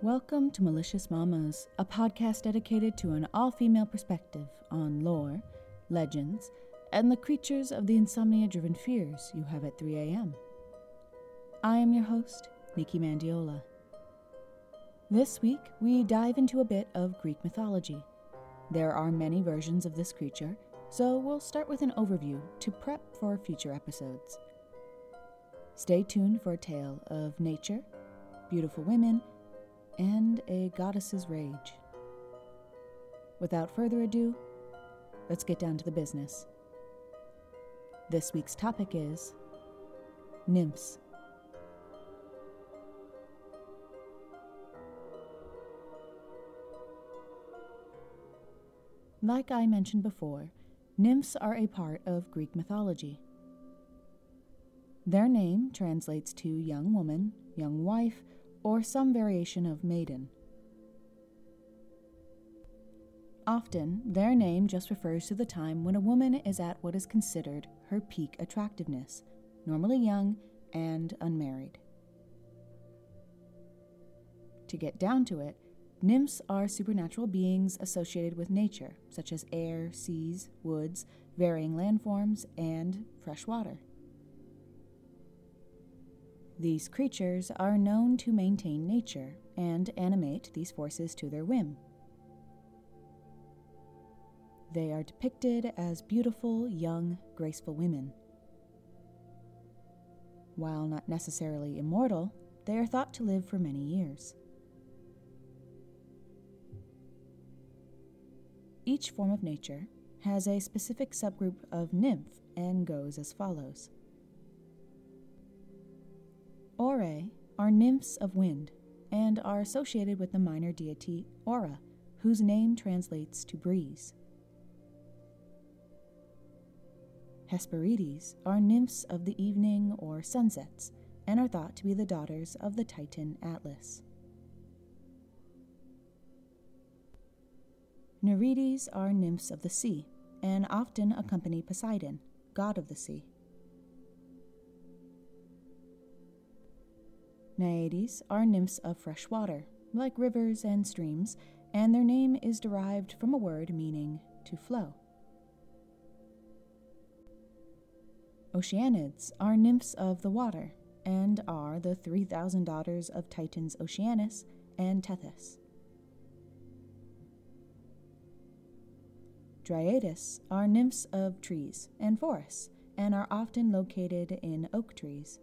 Welcome to Malicious Mamas, a podcast dedicated to an all female perspective on lore, legends, and the creatures of the insomnia driven fears you have at 3 a.m. I am your host, Nikki Mandiola. This week, we dive into a bit of Greek mythology. There are many versions of this creature, so we'll start with an overview to prep for future episodes. Stay tuned for a tale of nature, beautiful women, and a goddess's rage. Without further ado, let's get down to the business. This week's topic is nymphs. Like I mentioned before, nymphs are a part of Greek mythology. Their name translates to young woman, young wife, or some variation of maiden. Often, their name just refers to the time when a woman is at what is considered her peak attractiveness, normally young and unmarried. To get down to it, nymphs are supernatural beings associated with nature, such as air, seas, woods, varying landforms, and fresh water. These creatures are known to maintain nature and animate these forces to their whim. They are depicted as beautiful, young, graceful women. While not necessarily immortal, they are thought to live for many years. Each form of nature has a specific subgroup of nymph and goes as follows. Aurae are nymphs of wind and are associated with the minor deity Aura, whose name translates to breeze. Hesperides are nymphs of the evening or sunsets and are thought to be the daughters of the Titan Atlas. Nereides are nymphs of the sea and often accompany Poseidon, god of the sea. Naiades are nymphs of fresh water, like rivers and streams, and their name is derived from a word meaning to flow. Oceanids are nymphs of the water, and are the 3,000 daughters of Titans Oceanus and Tethys. Dryades are nymphs of trees and forests, and are often located in oak trees.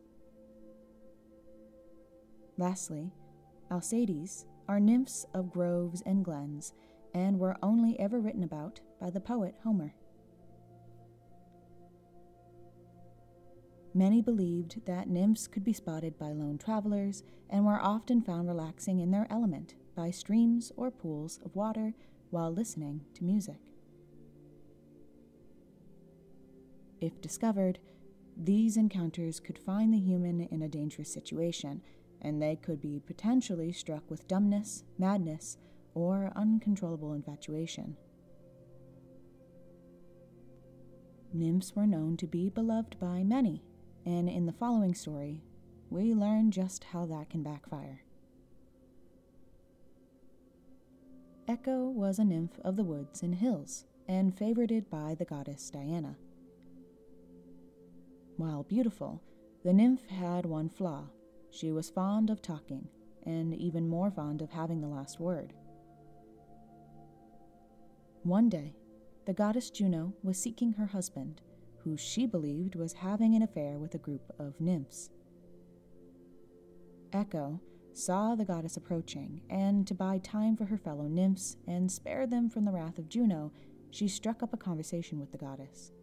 Lastly, Alseides are nymphs of groves and glens, and were only ever written about by the poet Homer. Many believed that nymphs could be spotted by lone travelers and were often found relaxing in their element by streams or pools of water while listening to music. If discovered, these encounters could find the human in a dangerous situation and they could be potentially struck with dumbness, madness, or uncontrollable infatuation. Nymphs were known to be beloved by many, and in the following story, we learn just how that can backfire. Echo was a nymph of the woods and hills, and favored by the goddess Diana. While beautiful, the nymph had one flaw she was fond of talking, and even more fond of having the last word. One day, the goddess Juno was seeking her husband, who she believed was having an affair with a group of nymphs. Echo saw the goddess approaching, and to buy time for her fellow nymphs and spare them from the wrath of Juno, she struck up a conversation with the goddess.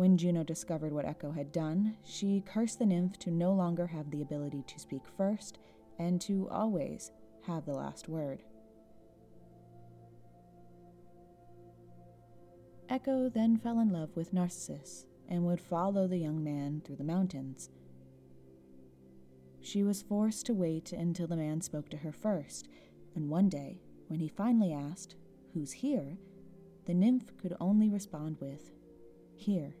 When Juno discovered what Echo had done, she cursed the nymph to no longer have the ability to speak first and to always have the last word. Echo then fell in love with Narcissus and would follow the young man through the mountains. She was forced to wait until the man spoke to her first, and one day, when he finally asked, Who's here? the nymph could only respond with, Here.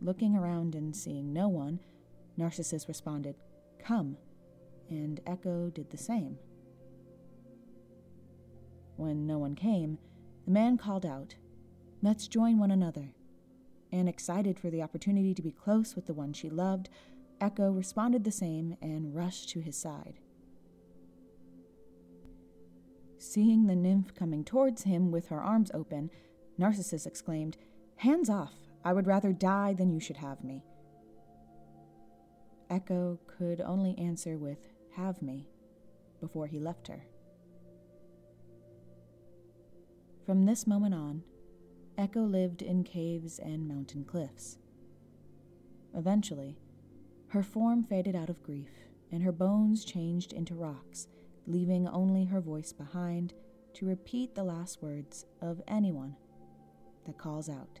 Looking around and seeing no one, Narcissus responded, Come, and Echo did the same. When no one came, the man called out, Let's join one another. And excited for the opportunity to be close with the one she loved, Echo responded the same and rushed to his side. Seeing the nymph coming towards him with her arms open, Narcissus exclaimed, Hands off! I would rather die than you should have me. Echo could only answer with, Have me, before he left her. From this moment on, Echo lived in caves and mountain cliffs. Eventually, her form faded out of grief, and her bones changed into rocks, leaving only her voice behind to repeat the last words of anyone that calls out.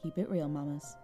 keep it real, mamas.